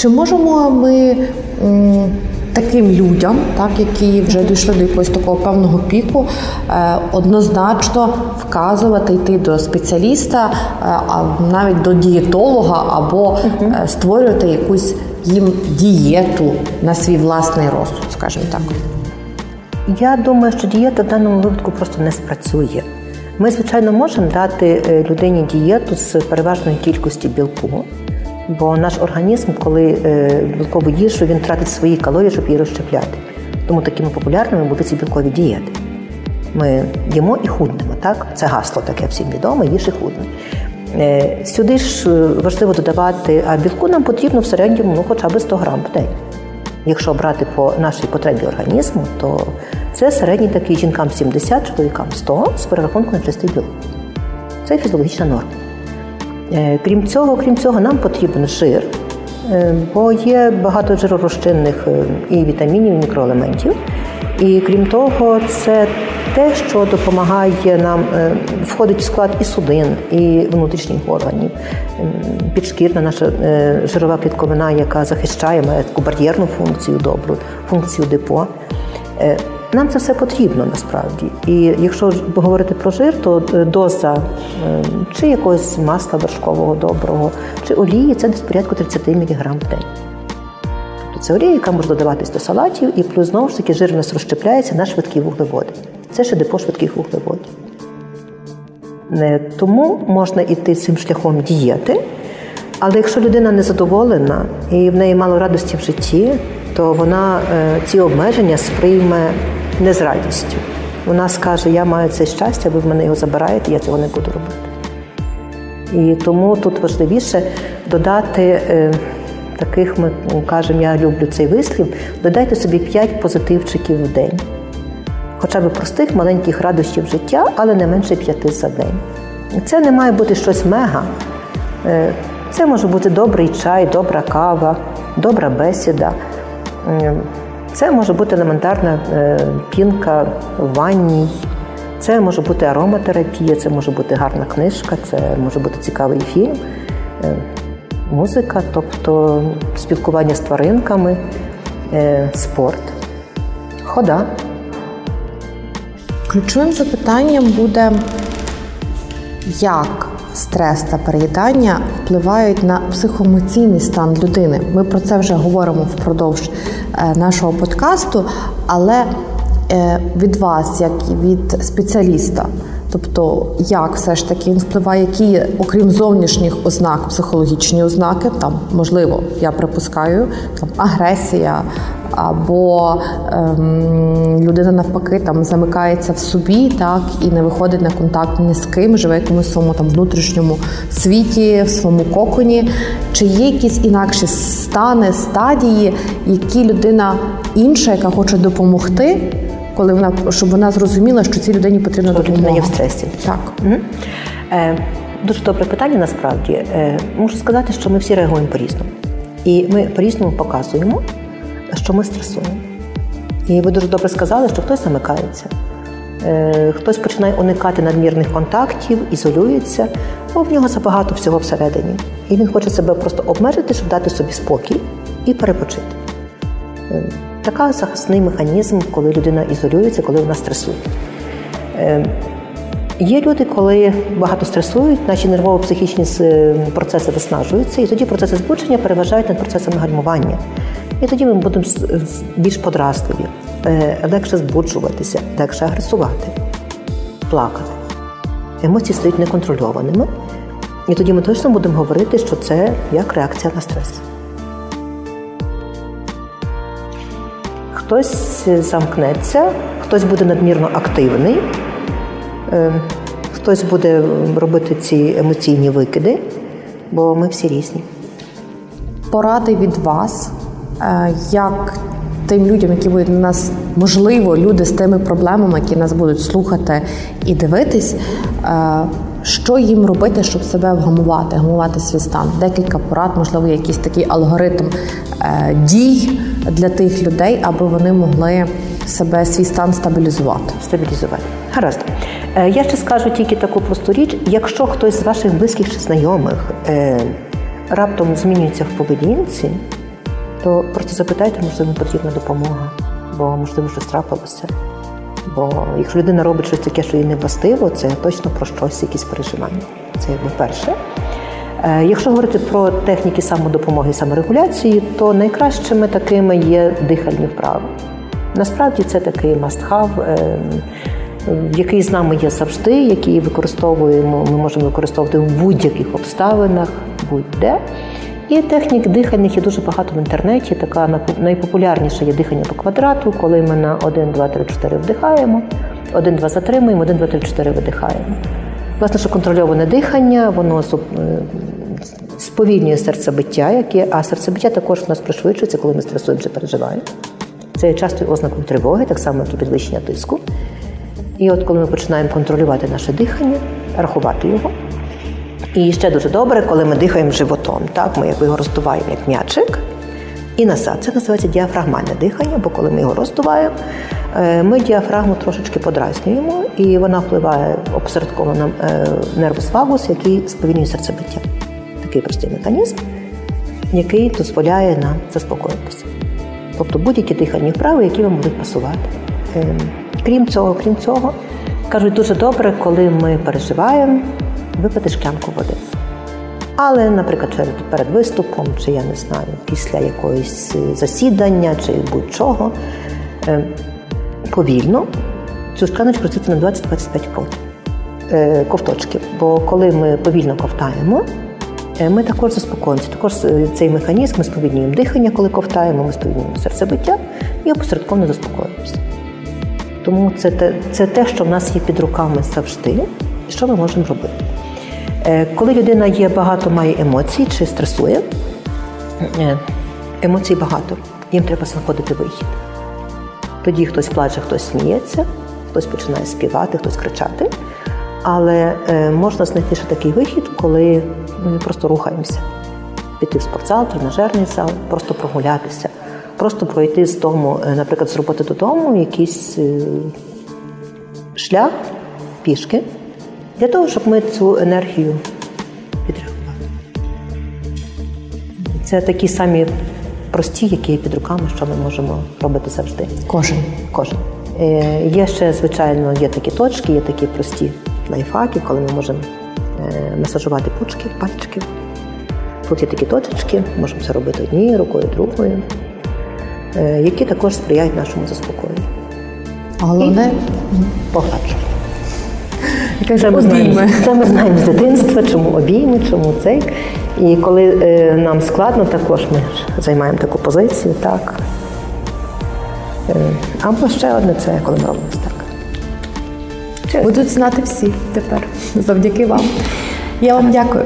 Чи можемо ми таким людям, так які вже дійшли до якогось такого певного піку, е, однозначно вказувати йти до спеціаліста, е, а навіть до дієтолога, або е, створювати якусь їм дієту на свій власний розсуд, скажімо так. Я думаю, що дієта в даному випадку просто не спрацює. Ми, звичайно, можемо дати людині дієту з переважної кількості білку. Бо наш організм, коли е, білкову їжу, він тратить свої калорії, щоб її розщепляти. Тому такими популярними були ці білкові дієти. Ми їмо і худнемо, так? Це гасло таке всім відоме, їж і худне. Е, сюди ж е, важливо додавати, а білку нам потрібно в середньому ну, хоча б 100 грам в день. Якщо брати по нашій потребі організму, то це середній такий жінкам 70, чоловікам 100 з перерахунку на чистий білок. Це фізіологічна норма. Е, крім цього, крім цього, нам потрібен жир, е, бо є багато жиророзчинних е, і вітамінів, і мікроелементів. І крім того, це те, що допомагає нам, входить в склад і судин, і внутрішніх органів, підшкірна наша жирова клітковина, яка захищає має таку бар'єрну функцію добру, функцію депо. Нам це все потрібно насправді. І якщо говорити про жир, то е, доза е, чи якогось масла вершкового доброго, чи олії це десь порядку 30 мг в день. Тобто це олія, яка може додаватись до салатів, і плюс знову ж таки жир у нас розщепляється на швидкі вуглеводи. Це ще депо швидких вуглеводів. Тому можна йти цим шляхом дієти. Але якщо людина не задоволена і в неї мало радості в житті, то вона е, ці обмеження сприйме не з радістю. Вона скаже, я маю це щастя, ви в мене його забираєте, я цього не буду робити. І тому тут важливіше додати е, таких, ми кажемо, я люблю цей вислів, додайте собі 5 позитивчиків в день. Хоча б простих маленьких радощів життя, але не менше п'яти за день. Це не має бути щось мега. Е, це може бути добрий чай, добра кава, добра бесіда. Це може бути елементарна е, пінка в ванні, це може бути ароматерапія, це може бути гарна книжка, це може бути цікавий фільм, е, музика, тобто спілкування з тваринками, е, спорт, хода. Ключовим запитанням буде, як стрес та переїдання впливають на психоемоційний стан людини. Ми про це вже говоримо впродовж е, нашого подкасту, але е, від вас, як і від спеціаліста. Тобто, як все ж таки він впливає, які, окрім зовнішніх ознак, психологічні ознаки, там можливо, я припускаю, там агресія, або ем, людина навпаки там замикається в собі, так і не виходить на контакт ні з ким, живе якомусь своєму там внутрішньому світі, в своєму коконі. Чи є якісь інакші стани, стадії, які людина інша, яка хоче допомогти, коли вона щоб вона зрозуміла, що цій людині потрібна допомога? Є в стресі. Так. Угу. Е, Дуже добре питання насправді. Е, Можу сказати, що ми всі реагуємо по-різному. І ми по-різному показуємо, що ми стресуємо. І ви дуже добре сказали, що хтось замикається, е, хтось починає уникати надмірних контактів, ізолюється, бо в нього забагато всього всередині. І він хоче себе просто обмежити, щоб дати собі спокій і перепочити. Е, така захисний механізм, коли людина ізолюється, коли вона стресує. Е, є люди, коли багато стресують, наші нервово-психічні процеси виснажуються, і тоді процеси збудження переважають над процесами гальмування. І тоді ми будемо більш подразливі, е, легше збуджуватися, легше агресувати, плакати. Емоції стають неконтрольованими. І тоді ми точно будемо говорити, що це як реакція на стрес. Хтось замкнеться, хтось буде надмірно активний, е, хтось буде робити ці емоційні викиди, бо ми всі різні. Поради від вас Е, як тим людям, які будуть на нас, можливо, люди з тими проблемами, які нас будуть слухати і дивитись, е, що їм робити, щоб себе вгамувати, гамувати свій стан. Декілька порад, можливо, якийсь такий алгоритм е, дій для тих людей, аби вони могли себе свій стан стабілізувати. Стабілізувати. Гаразд. Я ще скажу тільки таку просту річ: якщо хтось з ваших близьких чи знайомих раптом змінюється в поведінці то просто запитайте, можливо, потрібна допомога, бо можливо щось трапилося. Бо якщо людина робить щось таке, що їй не властиво, це точно про щось, якісь переживання. Це якби перше. Е, якщо говорити про техніки самодопомоги і саморегуляції, то найкращими такими є дихальні вправи. Насправді це такий must-have, е, який з нами є завжди, який використовуємо, ми можемо використовувати в будь-яких обставинах, будь-де. І технік дихальних є дуже багато в інтернеті. Така найпопулярніша є дихання по квадрату, коли ми на 1, 2, 3, 4 вдихаємо, 1, 2 затримуємо, 1, 2, 3, 4 видихаємо. Власне, що контрольоване дихання, воно е, сповільнює серцебиття, яке, а серцебиття також в нас пришвидшується, коли ми стресуємо чи переживаємо. Це є частою ознакою тривоги, так само, як і підвищення тиску. І от коли ми починаємо контролювати наше дихання, рахувати його. І ще дуже добре, коли ми дихаємо животом. Так, Ми якби його роздуваємо як м'ячик і назад. Це називається діафрагмальне дихання, бо коли ми його роздуваємо, е, ми діафрагму трошечки подразнюємо, і вона впливає опосередковано на е, нервус вагус, який сповільнює серцебиття. Такий простий механізм, який дозволяє нам заспокоїтися. Тобто будь-які дихальні вправи, які вам будуть пасувати. Ем, крім цього, крім цього, кажуть, дуже добре, коли ми переживаємо, випити шклянку води. Але, наприклад, перед виступом, чи я не знаю, після якогось засідання, чи будь-чого, ем, повільно цю шкляночку розділити на 20-25 е, ковточків. Бо коли ми повільно ковтаємо, Е, ми також заспокоїмося. Також е, цей механізм ми сповільнюємо дихання, коли ковтаємо, ми сповільнюємо серцебиття і опосередковано заспокоюємося. Тому це те, це те, що в нас є під руками завжди, і що ми можемо робити. Е, коли людина є багато, має емоцій чи стресує, емоцій багато, їм треба знаходити вихід. Тоді хтось плаче, хтось сміється, хтось починає співати, хтось кричати. Але можна знайти ще такий вихід, коли ми просто рухаємося. Піти в спортзал, тренажерний зал, просто прогулятися, просто пройти з дому, е, наприклад, з роботи додому якийсь е, шлях пішки, для того, щоб ми цю енергію підрахували. Це такі самі прості, які під руками, що ми можемо робити завжди. Кожен. Кожен. Е, є ще, звичайно, є такі точки, є такі прості лайфхаки, коли ми можемо Е, масажувати пучки, пальчики. Тут є такі точечки, можемо це робити однією рукою, другою, е, які також сприяють нашому заспокоєнню. Головне погладжу. Це ми, знаємо, це ми знаємо з дитинства, чому обійми, чому цей. І коли е, нам складно, також ми займаємо таку позицію, так. Е, або ще одне це коли ми робимо так. Будуть знати всі тепер завдяки вам. Я вам дякую.